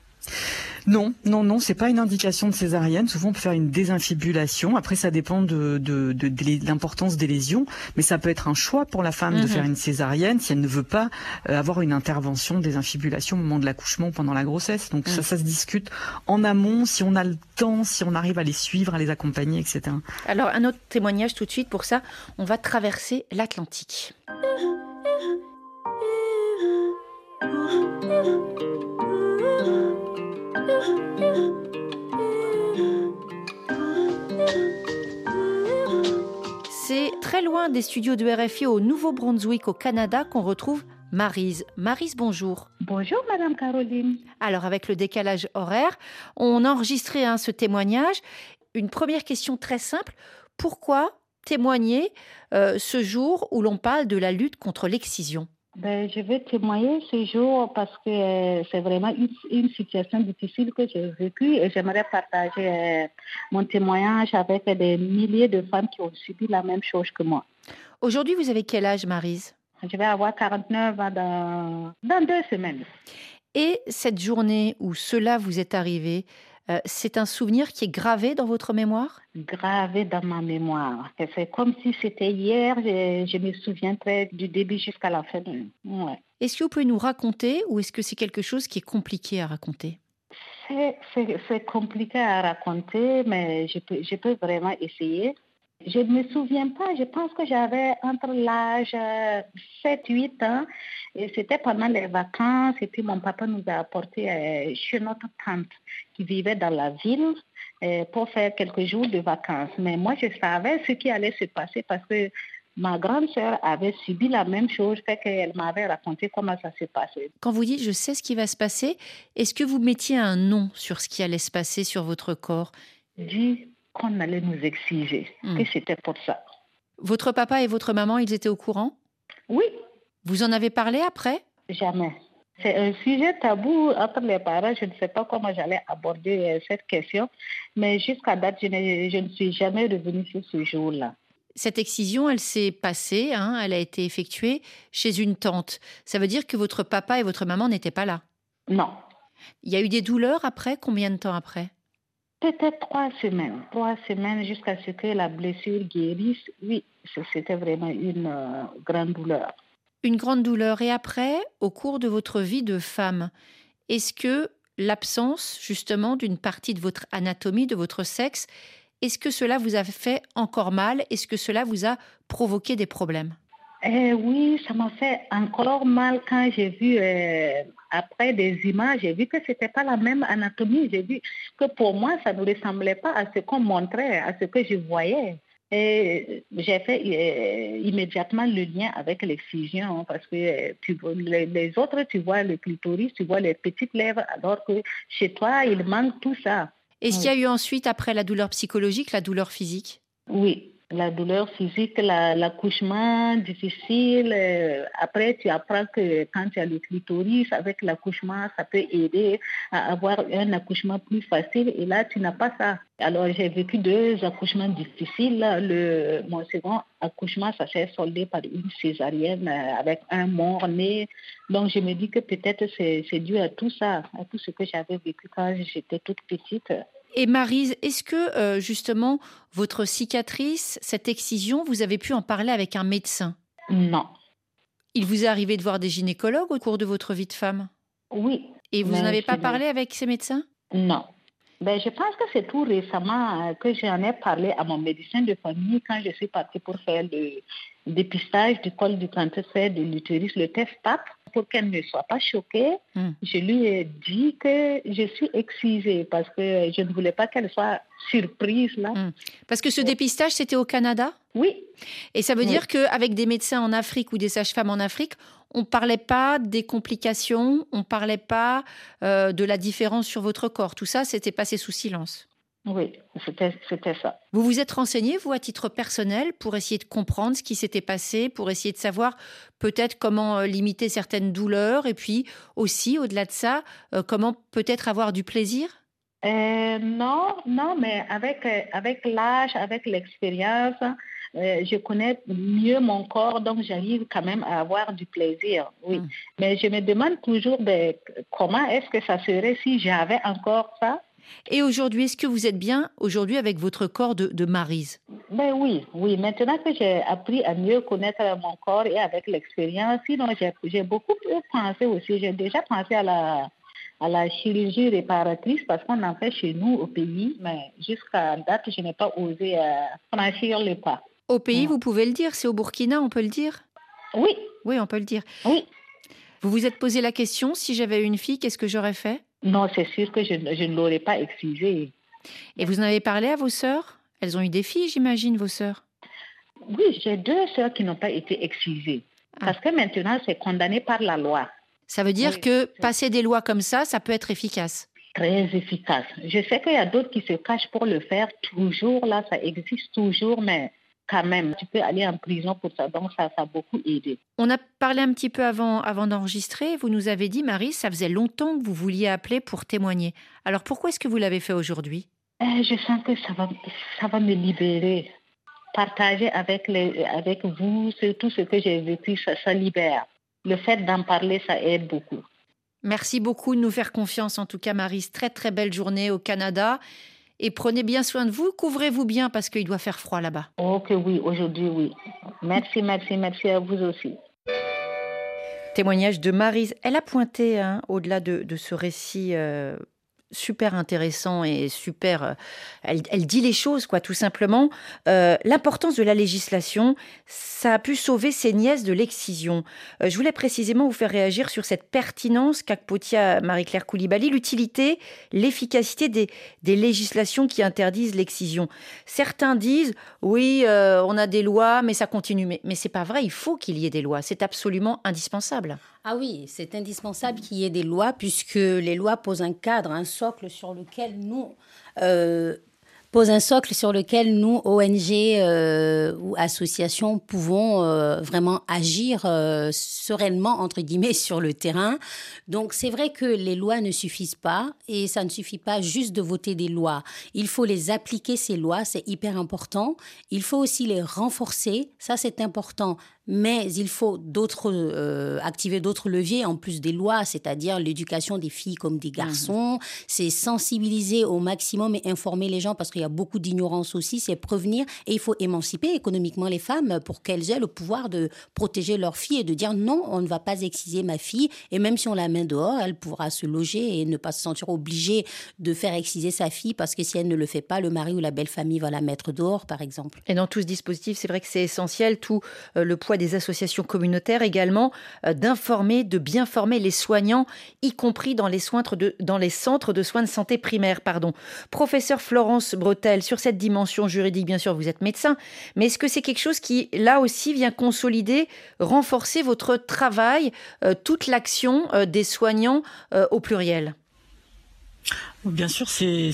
Non, non, non, c'est pas une indication de césarienne. Souvent, on peut faire une désinfibulation. Après, ça dépend de, de, de, l'importance des lésions, mais ça peut être un choix pour la femme de mhm. faire une césarienne si elle ne veut pas euh, avoir une intervention désinfibulation au moment de l'accouchement ou pendant la grossesse. Donc ça, mhm. ça se discute en amont, si on a le temps, si on arrive à les suivre, à les accompagner, etc. Alors, un autre témoignage tout de suite. Pour ça, on va traverser l'Atlantique. C'est très loin des studios de RFI au Nouveau-Brunswick au Canada qu'on retrouve Marise. Marise, bonjour. Bonjour, Madame Caroline. Alors, avec le décalage horaire, on a enregistré hein, ce témoignage. Une première question très simple. Pourquoi témoigner euh, ce jour où l'on parle de la lutte contre l'excision? Ben, je vais témoigner ce jour parce que euh, c'est vraiment une, situation difficile que j'ai vécue et j'aimerais partager euh, mon témoignage avec des milliers de femmes qui ont subi la même chose que moi. Aujourd'hui, vous avez quel âge, Marise? Je vais avoir 49 ans dans, dans deux semaines. Et cette journée où cela vous est arrivé, euh, c'est un souvenir qui est gravé dans votre mémoire? Gravé dans ma mémoire. C'est comme si c'était hier, je, me souviendrai du début jusqu'à la fin. Est-ce que vous pouvez nous raconter ou est-ce que c'est quelque chose qui est compliqué à raconter? C'est compliqué à raconter, mais je peux, je peux vraiment essayer. Je ne me souviens pas, je pense que j'avais entre l'âge 7-8 euh, ans. Et c'était pendant les vacances. Et puis mon papa nous a apporté euh, chez notre tante qui vivait dans la ville euh, pour faire quelques jours de vacances. Mais moi, je savais ce qui allait se passer parce que ma grande sœur avait subi la même chose, fait qu'elle m'avait raconté comment ça s'est passé. Quand vous dites je sais ce qui va se passer, est-ce que vous mettiez un nom sur ce qui allait se passer sur votre corps? Qu'on allait nous exiger, que c'était pour ça. Votre papa et votre maman, ils étaient au courant? Oui. Vous en avez parlé après? Jamais. C'est un sujet tabou entre les parents. Je ne sais pas comment j'allais aborder euh, cette question, mais jusqu'à date, je ne, je ne suis jamais revenue sur ce jour-là. Cette excision, elle s'est passée, hein, elle a été effectuée chez une tante. Ça veut dire que votre papa et votre maman n'étaient pas là? Non. Il y a eu des douleurs après? Combien de temps après? Peut-être trois semaines, trois semaines jusqu'à ce que la blessure guérisse. Oui, c'était vraiment une euh, grande douleur. Une grande douleur. Et après, au cours de votre vie de femme, est-ce que l'absence justement d'une partie de votre anatomie, de votre sexe, est-ce que cela vous a fait encore mal? Est-ce que cela vous a provoqué des problèmes? Eh oui, ça m'a fait encore mal quand j'ai vu euh, après des images, j'ai vu que ce n'était pas la même anatomie. J'ai vu que pour moi, ça ne ressemblait pas à ce qu'on montrait, à ce que je voyais. Et j'ai fait euh, immédiatement le lien avec l'excision parce que euh, tu, les, les, autres, tu vois le clitoris, tu vois les petites lèvres, alors que chez toi, il manque tout ça. Est-ce qu'il y a eu ensuite, après la douleur psychologique, la douleur physique? Oui, la douleur physique, l'accouchement difficile. Euh, après, tu apprends que quand tu as le clitoris, avec l'accouchement, ça peut aider à avoir un accouchement plus facile. Et là, tu n'as pas ça. Alors, j'ai vécu deux accouchements difficiles. Le, mon second accouchement, ça s'est soldé par une césarienne euh, avec un mort-né. Donc, je me dis que peut-être c'est dû à tout ça, à tout ce que j'avais vécu quand j'étais toute petite. Et Marise, est-ce que euh, justement votre cicatrice, cette excision, vous avez pu en parler avec un médecin? Non. Il vous est arrivé de voir des gynécologues au cours de votre vie de femme? Oui. Et vous n'avez pas parlé avec ces médecins? Non. Ben, je pense que c'est tout récemment euh, que j'en ai parlé à mon médecin de famille quand je suis partie pour faire le dépistage du col du cancer de l'utérus, le test PAP pour qu'elle ne soit pas choquée, hmm. je lui ai dit que je suis excisée parce que je ne voulais pas qu'elle soit surprise là. Hmm. Parce que ce dépistage, c'était au Canada? Oui. Et ça veut dire qu'avec des médecins en Afrique ou des sages-femmes en Afrique, on ne parlait pas des complications, on ne parlait pas euh, de la différence sur votre corps. Tout ça, c'était passé sous silence. Oui, c'était ça. Vous vous êtes renseigné, vous, à titre personnel, pour essayer de comprendre ce qui s'était passé, pour essayer de savoir peut-être comment euh, limiter certaines douleurs, et puis aussi, au-delà de ça, euh, comment peut-être avoir du plaisir? Euh, Non, non, mais avec, avec l'âge, avec l'expérience, je connais mieux mon corps, donc j'arrive quand même à avoir du plaisir, oui. Hmm. Mais je me demande toujours ben, comment est-ce que ça serait si j'avais encore ça? Et aujourd'hui, est-ce que vous êtes bien aujourd'hui avec votre corps de, Marise ben oui, oui. Maintenant que j'ai appris à mieux connaître mon corps et avec l'expérience, sinon j'ai beaucoup pensé aussi. J'ai déjà pensé à la, à la chirurgie réparatrice parce qu'on en fait chez nous au pays, mais jusqu'à date, je n'ai pas osé euh, franchir le pas. Au pays, vous pouvez le dire, c'est au Burkina, on peut le dire? Oui. Oui, on peut le dire. Oui. Vous vous êtes posé la question, si j'avais une fille, qu'est-ce que j'aurais fait? Non, c'est sûr que je, ne l'aurais pas excisé. Et vous en avez parlé à vos sœurs? Elles ont eu des filles, j'imagine, vos sœurs? Oui, j'ai deux sœurs qui n'ont pas été excisées. Ah. Parce que maintenant, c'est condamné par la loi. Ça veut dire que passer des lois comme ça, ça peut être efficace? Très efficace. Je sais qu'il y a d'autres qui se cachent pour le faire. Toujours, là, ça existe toujours, mais quand même, tu peux aller en prison pour ça. Donc, ça, ça a beaucoup aidé. On a parlé un petit peu avant, avant d'enregistrer. Vous nous avez dit, Marie, ça faisait longtemps que vous vouliez appeler pour témoigner. Alors, pourquoi est-ce que vous l'avez fait aujourd'hui? Euh, Je sens que ça va, ça va me libérer. Partager avec, les, avec vous tout ce que j'ai vécu, ça, ça libère. Le fait d'en parler, ça aide beaucoup. Merci beaucoup de nous faire confiance, en tout cas, Marie. Très, très belle journée au Canada et prenez bien soin de vous. Couvrez-vous bien parce qu'il doit faire froid là-bas. Ok, oui, aujourd'hui, oui. Merci, merci, merci à vous aussi. Témoignage de Marise. Elle a pointé, hein, au-delà de, ce récit euh, super intéressant et super. Euh, elle, dit les choses, quoi, tout simplement. Euh, l'importance de la législation, ça a pu sauver ses nièces de l'excision. Euh, je voulais précisément vous faire réagir sur cette pertinence qu'a Marie-Claire Koulibaly, l'utilité, l'efficacité des, des, législations qui interdisent l'excision. Certains disent oui, on a des lois, mais ça continue. Mais, mais c'est pas vrai. Il faut qu'il y ait des lois. C'est absolument indispensable. Ah oui, c'est indispensable qu'il y ait des lois puisque les lois posent un cadre, un socle sur lequel nous, euh, un socle sur lequel nous, ONG euh, ou associations, pouvons euh, vraiment agir sereinement, entre guillemets, sur le terrain. Donc c'est vrai que les lois ne suffisent pas et ça ne suffit pas juste de voter des lois. Il faut les appliquer, ces lois, c'est hyper important. Il faut aussi les renforcer, ça c'est important. Mais il faut d'autres activer d'autres leviers en plus des lois, c'est-à-dire l'éducation des filles comme des garçons. Mmh. C'est sensibiliser au maximum et informer les gens parce qu'il y a beaucoup d'ignorance aussi, c'est prévenir et il faut émanciper économiquement les femmes pour qu'elles aient le pouvoir de protéger leurs filles et de dire non, on ne va pas exciser ma fille et même si on la met dehors, elle pourra se loger et ne pas se sentir obligée de faire exciser sa fille parce que si elle ne le fait pas, le mari ou la belle famille va la mettre dehors, par exemple. Et dans tout ce dispositif, c'est vrai que c'est essentiel, tout euh, le poids des associations communautaires également, euh, d'informer, de bien former les soignants, y compris dans les, dans les centres de soins de santé primaire. Pardon. Professeur Florence sur cette dimension juridique Bien sûr, vous êtes médecin, mais est-ce que c'est quelque chose qui, là aussi, vient consolider, renforcer votre travail, euh, toute l'action euh, des soignants au pluriel? Bien sûr, c'est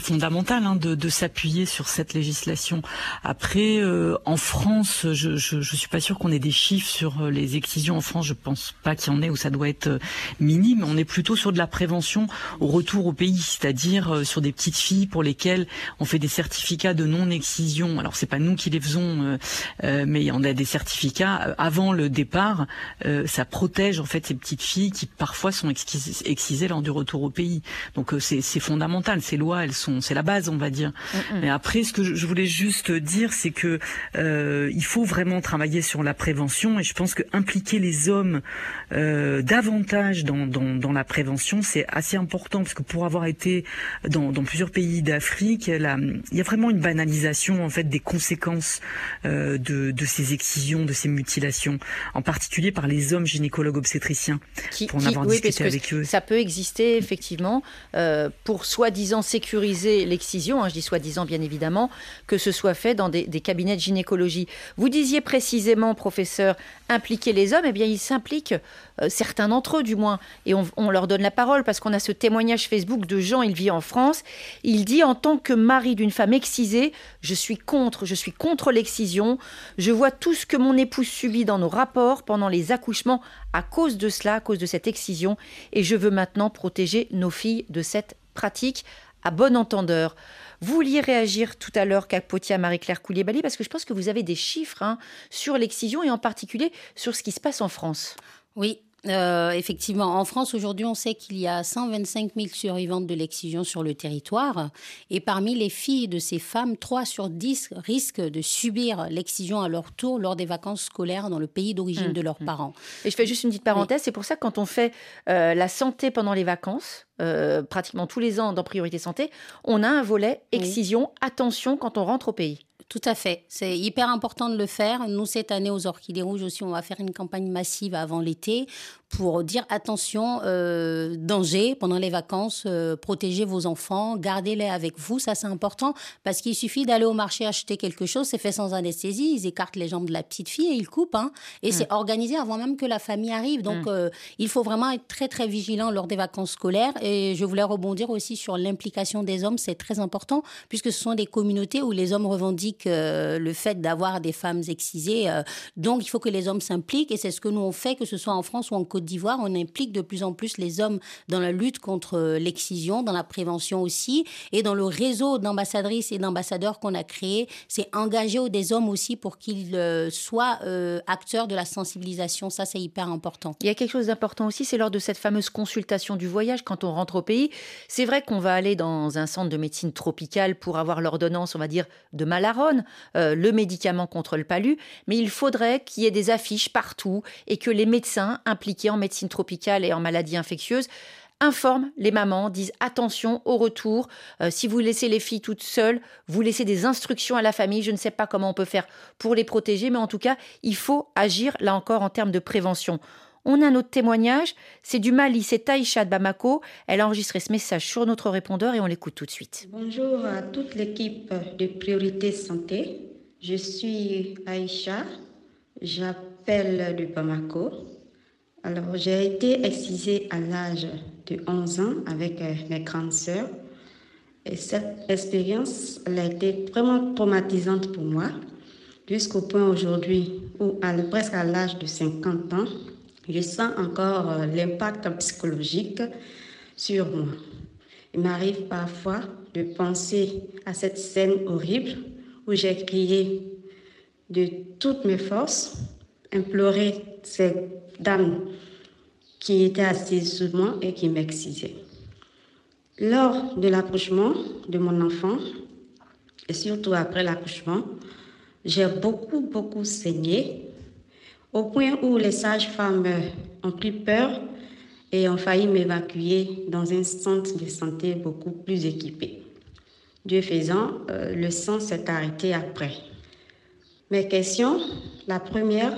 fondamental hein, de, de s'appuyer sur cette législation. Après, euh, en France, je, je, je suis pas sûre qu'on ait des chiffres sur euh, les excisions en France. Je pense pas qu'il y en ait où ça doit être euh, minime. On est plutôt sur de la prévention au retour au pays, c'est-à-dire sur des petites filles pour lesquelles on fait des certificats de non-excision. Alors c'est pas nous qui les faisons, euh, mais on a des certificats avant le départ. ça protège en fait ces petites filles qui parfois sont excisées lors du retour au pays. Donc c'est c'est fondamental. Ces lois, elles sont, c'est la base, on va dire. Mais après, ce que je voulais juste dire, c'est que euh, il faut vraiment travailler sur la prévention. Et je pense que impliquer les hommes euh, davantage dans, dans, dans, la prévention, c'est assez important parce que pour avoir été dans, dans plusieurs pays d'Afrique, il y a vraiment une banalisation en fait des conséquences euh, de, de ces excisions, de ces mutilations, en particulier par les hommes gynécologues obstétriciens. Qui, pour en avoir discuté avec eux. Ça peut exister effectivement. Euh, pour soi-disant sécuriser l'excision, hein, je dis soi-disant bien évidemment, que ce soit fait dans des, cabinets de gynécologie. Vous disiez précisément, professeur, impliquer les hommes, eh bien ils s'impliquent, euh, certains d'entre eux du moins, et on, leur donne la parole parce qu'on a ce témoignage Facebook de Jean, il vit en France, il dit en tant que mari d'une femme excisée, je suis contre, je suis contre l'excision, je vois tout ce que mon épouse subit dans nos rapports pendant les accouchements à cause de cela, à cause de cette excision, et je veux maintenant protéger nos filles de cette pratique à bon entendeur. Vous vouliez réagir tout à l'heure, Capotia Marie-Claire Koulibaly, parce que je pense que vous avez des chiffres hein, sur l'excision et en particulier sur ce qui se passe en France. Oui, euh, effectivement, en France, aujourd'hui, on sait qu'il y a 125 000 survivantes de l'excision sur le territoire. Et parmi les filles de ces femmes, 3 sur 10 risquent de subir l'excision à leur tour lors des vacances scolaires dans le pays d'origine mmh, de leurs mmh. parents. Et je fais juste une petite parenthèse, c'est pour ça que quand on fait euh, la santé pendant les vacances, euh, pratiquement tous les ans dans Priorité Santé, on a un volet excision, attention quand on rentre au pays. Tout à fait. C'est hyper important de le faire. Nous, cette année, aux Orchidées Rouges aussi, on va faire une campagne massive avant l'été pour dire attention, euh, danger pendant les vacances, euh, protégez vos enfants, gardez-les avec vous. Ça, c'est important parce qu'il suffit d'aller au marché acheter quelque chose, c'est fait sans anesthésie. Ils écartent les jambes de la petite fille et ils coupent. Hein, et c'est organisé avant même que la famille arrive. Donc, euh, il faut vraiment être très, très vigilant lors des vacances scolaires. Et je voulais rebondir aussi sur l'implication des hommes. C'est très important puisque ce sont des communautés où les hommes revendiquent le fait d'avoir des femmes excisées. donc, il faut que les hommes s'impliquent et c'est ce que nous on fait, que ce soit en France ou en Côte d'Ivoire, on implique de plus en plus les hommes dans la lutte contre euh, l'excision, dans la prévention aussi, et dans le réseau d'ambassadrices et d'ambassadeurs qu'on a créé, c'est engager des hommes aussi pour qu'ils euh, soient euh, acteurs de la sensibilisation. Ça, c'est hyper important. Il y a quelque chose d'important aussi, c'est lors de cette fameuse consultation du voyage, quand on rentre au pays, c'est vrai qu'on va aller dans un centre de médecine tropicale pour avoir l'ordonnance, on va dire, de Malarone, le médicament contre le palu, mais il faudrait qu'il y ait des affiches partout et que les médecins impliqués en médecine tropicale et en maladies infectieuses informent les mamans, disent attention au retour, euh, si vous laissez les filles toutes seules, vous laissez des instructions à la famille, je ne sais pas comment on peut faire pour les protéger, mais en tout cas, il faut agir là encore en termes de prévention. On a un autre témoignage, c'est du Mali, c'est Taïcha de Bamako. Elle a enregistré ce message sur notre répondeur et on l'écoute tout de suite. Bonjour à toute l'équipe de Priorité Santé. Je suis Aïcha, j'appelle du Bamako. Alors, j'ai été excisée à l'âge de 11 ans avec euh, mes grandes sœurs. Et cette expérience, elle a été vraiment traumatisante pour moi, jusqu'au point aujourd'hui où, à, presque à l'âge de 50 ans, je sens encore euh, l'impact psychologique sur moi. Il m'arrive parfois de penser à cette scène horrible où j'ai crié de toutes mes forces, imploré cette dame qui était assise sur moi et qui m'excisait. Lors de l'accouchement de mon enfant, et surtout après l'accouchement, j'ai beaucoup, beaucoup saigné, au point où les sages-femmes ont pris peur et ont failli m'évacuer dans un centre de santé beaucoup plus équipé. Dieu faisant, euh, le sang s'est arrêté après. Mes questions, la première,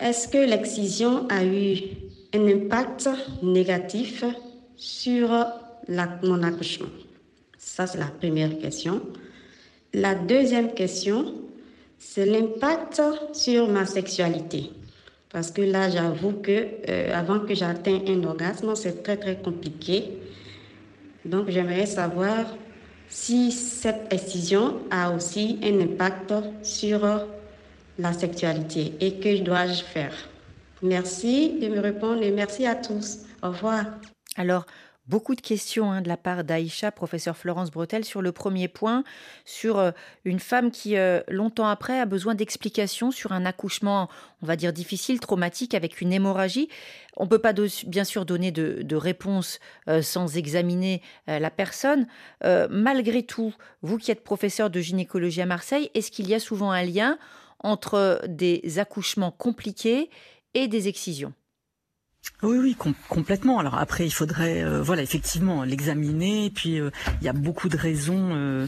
est-ce que l'excision a eu un impact négatif sur mon accouchement? Ça, c'est la première question. La deuxième question, c'est l'impact sur ma sexualité. Parce que là, j'avoue que euh, avant que j'atteigne un orgasme, c'est très très compliqué. Donc j'aimerais savoir si cette excision a aussi un impact sur la sexualité et que dois-je faire Merci de me répondre et merci à tous. Au revoir. Alors, Beaucoup de questions hein, de la part d'Aïcha, professeur Florence Bretel, sur le premier point, sur euh, une femme qui, euh, longtemps après, a besoin d'explications sur un accouchement, on va dire, difficile, traumatique, avec une hémorragie. On ne peut pas bien sûr donner de, réponse euh, sans examiner la personne. malgré tout, vous qui êtes professeur de gynécologie à Marseille, est-ce qu'il y a souvent un lien entre des accouchements compliqués et des excisions oui, oui, complètement. Alors après, il faudrait, euh, voilà, effectivement, l'examiner. Et puis, euh, il y a beaucoup de raisons euh,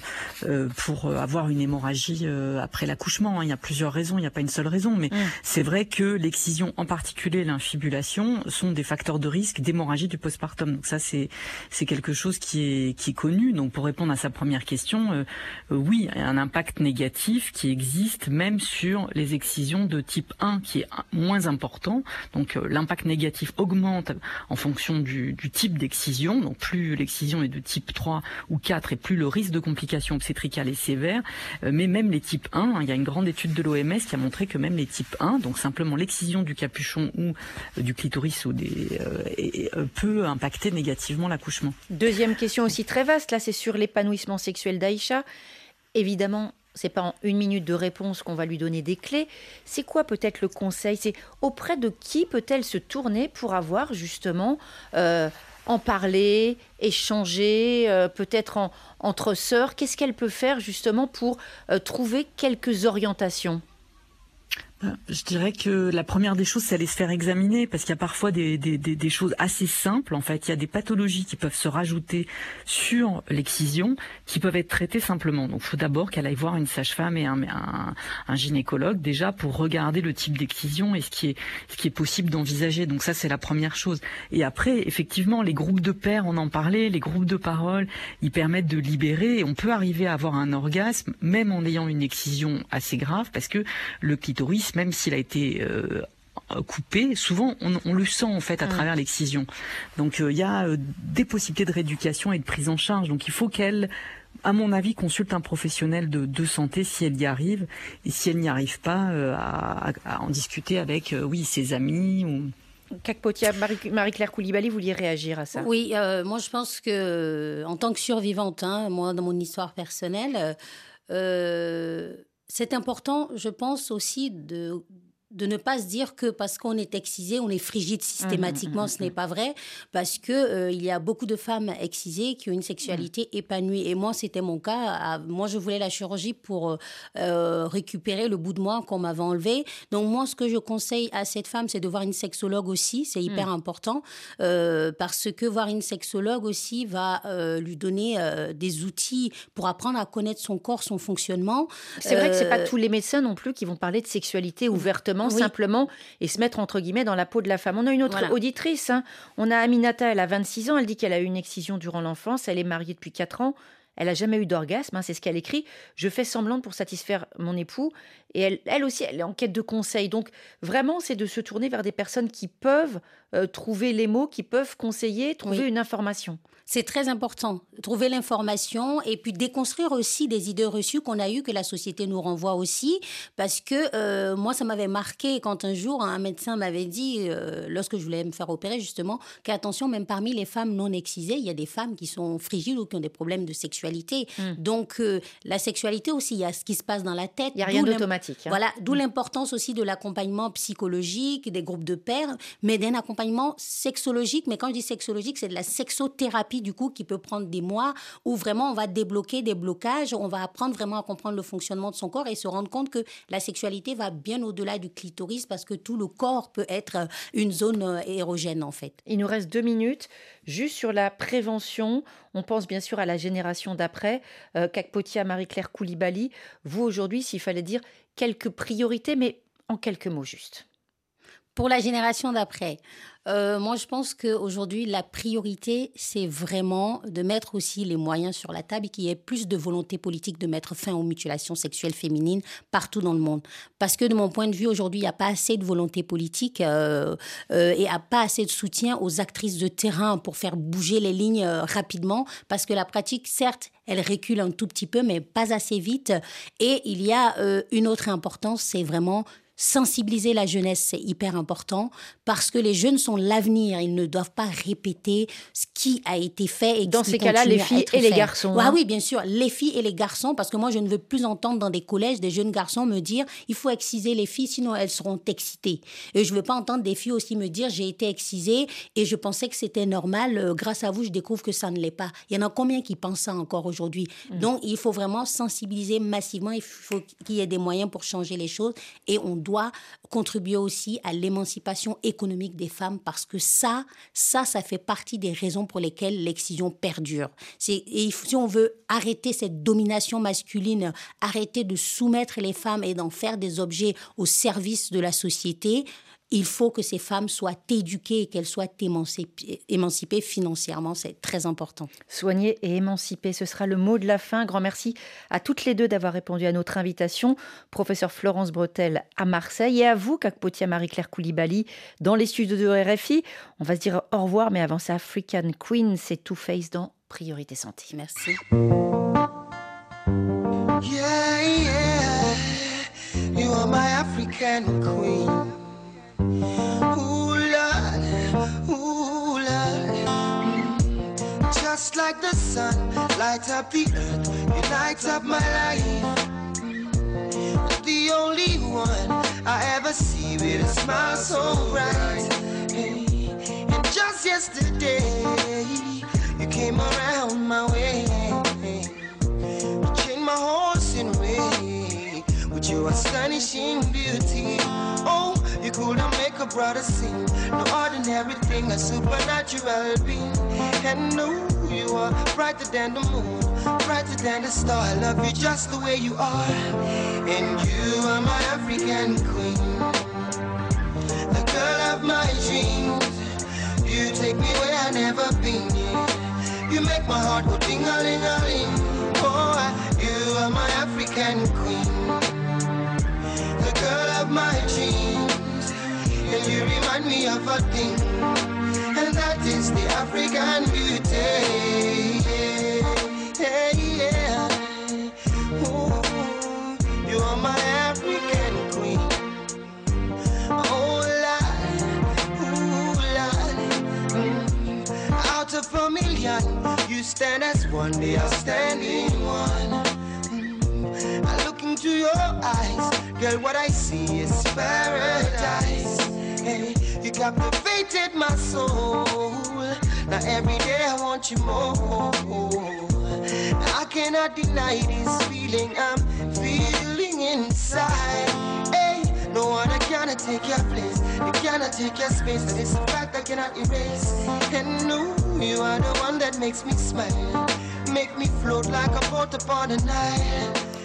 pour avoir une hémorragie après l'accouchement. Hein. Il y a plusieurs raisons. Il n'y a pas une seule raison. Mais mm. c'est vrai que l'excision, en particulier l'infibulation, sont des facteurs de risque d'hémorragie du postpartum. Donc ça, c'est c'est quelque chose qui est qui est connu. Donc pour répondre à sa première question, oui, il y a un impact négatif qui existe même sur les excisions de type 1, qui est moins important. Donc l'impact négatif augmente en fonction du, type d'excision. Donc plus l'excision est de type 3 ou 4 et plus le risque de complications obstétricales est sévère. Euh, mais même les types 1, hein, il y a une grande étude de l'OMS qui a montré que même les types 1, donc simplement l'excision du capuchon ou euh, du clitoris euh, peut impacter négativement l'accouchement. Deuxième question aussi très vaste, là c'est sur l'épanouissement sexuel d'Aïcha. Évidemment, c'est pas en une minute de réponse qu'on va lui donner des clés. C'est quoi peut-être le conseil? C'est auprès de qui peut-elle se tourner pour avoir justement euh, en parler, échanger, euh, peut-être entre sœurs? Qu'est-ce qu'elle peut faire justement pour euh, trouver quelques orientations? Je dirais que la première des choses, c'est aller se faire examiner, parce qu'il y a parfois des, choses assez simples. En fait, il y a des pathologies qui peuvent se rajouter sur l'excision, qui peuvent être traitées simplement. Donc, il faut d'abord qu'elle aille voir une sage-femme et un, gynécologue déjà pour regarder le type d'excision et ce qui est possible d'envisager. Donc ça, c'est la première chose. Et après, effectivement, les groupes de pairs, on en parlait, les groupes de parole, ils permettent de libérer. On peut arriver à avoir un orgasme, même en ayant une excision assez grave, parce que le clitoris même s'il a été euh, coupé, souvent on, le sent en fait à mm. travers l'excision. Donc euh, il y a euh, des possibilités de rééducation et de prise en charge. Donc il faut qu'elle à mon avis, consulte un professionnel de, santé si elle y arrive, et si elle n'y arrive pas, à, en discuter avec, oui, ses amis. Ou... Marie-Claire Koulibaly, vous vouliez réagir à ça? Oui, moi je pense que, en tant que survivante, hein, moi dans mon histoire personnelle, c'est important, je pense aussi, de de ne pas se dire que parce qu'on est excisé, on est frigide systématiquement. Mmh, mmh, ce n'est mmh, pas vrai parce que euh, il y a beaucoup de femmes excisées qui ont une sexualité épanouie. Et moi, c'était mon cas. Moi, je voulais la chirurgie pour euh, euh, récupérer le bout de moi qu'on m'avait enlevé. Donc moi, ce que je conseille à cette femme, c'est de voir une sexologue aussi. C'est hyper important parce que voir une sexologue aussi va lui donner des outils pour apprendre à connaître son corps, son fonctionnement. C'est vrai que c'est pas tous les médecins non plus qui vont parler de sexualité ouvertement simplement et se mettre entre guillemets dans la peau de la femme. On a une autre auditrice, hein. on a Aminata, elle a 26 ans, elle dit qu'elle a eu une excision durant l'enfance, elle est mariée depuis 4 ans. Elle n'a jamais eu d'orgasme, hein, c'est ce qu'elle écrit. Je fais semblant pour satisfaire mon époux. Et elle, elle aussi, elle est en quête de conseils. Donc, vraiment, c'est de se tourner vers des personnes qui peuvent euh, trouver les mots, qui peuvent conseiller, trouver une information. C'est très important, trouver l'information et puis déconstruire aussi des idées reçues qu'on a eues, que la société nous renvoie aussi. Parce que euh, moi, ça m'avait marqué quand un jour, un médecin m'avait dit, euh, lorsque je voulais me faire opérer justement, qu'attention, même parmi les femmes non excisées, il y a des femmes qui sont frigides ou qui ont des problèmes de sexualité. Hmm. Donc, euh, la sexualité aussi, il y a ce qui se passe dans la tête. Il n'y a rien d'automatique. Hein. Voilà, d'où hmm. l'importance aussi de l'accompagnement psychologique, des groupes de pairs, mais d'un accompagnement sexologique. Mais quand je dis sexologique, c'est de la sexothérapie du coup qui peut prendre des mois où vraiment on va débloquer des blocages, on va apprendre vraiment à comprendre le fonctionnement de son corps et se rendre compte que la sexualité va bien au-delà du clitoris parce que tout le corps peut être euh, une zone euh, érogène en fait. Il nous reste deux minutes. Juste sur la prévention, on pense bien sûr à la génération d'après. Euh, Marie-Claire Koulibaly, vous aujourd'hui, s'il fallait dire quelques priorités, mais en quelques mots juste. Pour la génération d'après, euh, Moi, je pense qu'aujourd'hui, la priorité, c'est vraiment de mettre aussi les moyens sur la table et qu'il y ait plus de volonté politique de mettre fin aux mutilations sexuelles féminines partout dans le monde. Parce que de mon point de vue, aujourd'hui, il n'y a pas assez de volonté politique euh, euh, et a pas assez de soutien aux actrices de terrain pour faire bouger les lignes rapidement. Parce que la pratique, certes, elle recule un tout petit peu, mais pas assez vite. Et il y a une autre importance, c'est vraiment sensibiliser la jeunesse, c'est hyper important parce que les jeunes sont l'avenir. Ils ne doivent pas répéter ce qui a été fait. Et Dans ces cas-là, les filles et les garçons. Ah, oui, bien sûr, les filles et les garçons, parce que moi, je ne veux plus entendre dans des collèges des jeunes garçons me dire il faut exciser les filles, sinon elles seront excitées. Et je ne veux pas entendre des filles aussi me dire j'ai été excisée et je pensais que c'était normal. Euh, grâce à vous, je découvre que ça ne l'est pas. Il y en a combien qui pensent ça encore aujourd'hui mm. Donc, il faut vraiment sensibiliser massivement. Il faut qu'il y ait des moyens pour changer les choses et on doit contribuer aussi à l'émancipation économique des femmes parce que ça, ça, ça fait partie des raisons pour lesquelles l'excision perdure. Et si on veut arrêter cette domination masculine, arrêter de soumettre les femmes et d'en faire des objets au service de la société, il faut que ces femmes soient éduquées et qu'elles soient émancipées, financièrement. C'est très important. Soigner et émanciper, ce sera le mot de la fin. Grand merci à toutes les deux d'avoir répondu à notre invitation. Professeur Florence Bretel à Marseille et à vous, Kakpotia Marie-Claire Koulibaly, dans les studios de RFI. On va se dire au revoir, mais avant ça, African Queen, c'est Two Face dans Priorité Santé. Merci. Yeah, yeah. You are my African queen. Like the sun, lights up the earth, you light up my life. The only one I ever see with a smile so bright. And just yesterday, you came around my way. You changed my horse in way with your astonishing beauty. Oh, you couldn't make a brother sing. No ordinary thing, a supernatural being. And no, you are brighter than the moon, brighter than the star. I love you just the way you are. And you are my African queen, the girl of my dreams. You take me where I never been. You make my heart go ding a ling a ling. Oh, you are my African queen the girl of my dreams. And you remind me of a thing, and that is the African beauty. Yeah, yeah. Ooh, you are my African queen. Oh, Lord, ooh, Lord. Mm. Out of a million, you stand as one, they are standing one Mm. I look into your eyes. Girl, what I see is paradise. Hey, you captivated my soul. Now every day I want you more. I cannot deny this feeling I'm feeling inside. Hey, no one cannot take your place. You cannot take your space. Is a fact I cannot erase. And no, you are the one that makes me smile. Make me float like a boat upon the Nile.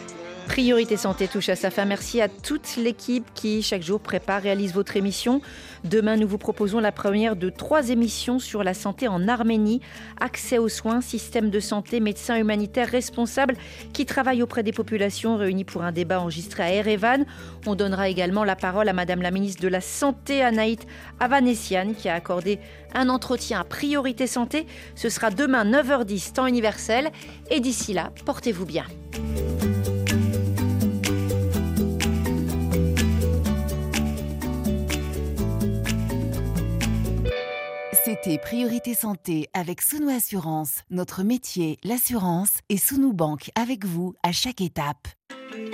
Priorité Santé touche à sa fin. Merci à toute l'équipe qui, chaque jour, prépare, réalise votre émission. Demain, nous vous proposons la première de trois émissions sur la santé en Arménie. Accès aux soins, système de santé, médecins humanitaires responsables qui travaillent auprès des populations réunies pour un débat enregistré à Erevan. On donnera également la parole à Madame la ministre de la Santé, Anaït Avanessian, qui a accordé un entretien à Priorité Santé. Ce sera demain 9h10, temps universel. Et d'ici là, portez-vous bien. Priorité Santé avec Sounou Assurance. Notre métier, l'assurance, et Sounou Banque avec vous à chaque étape.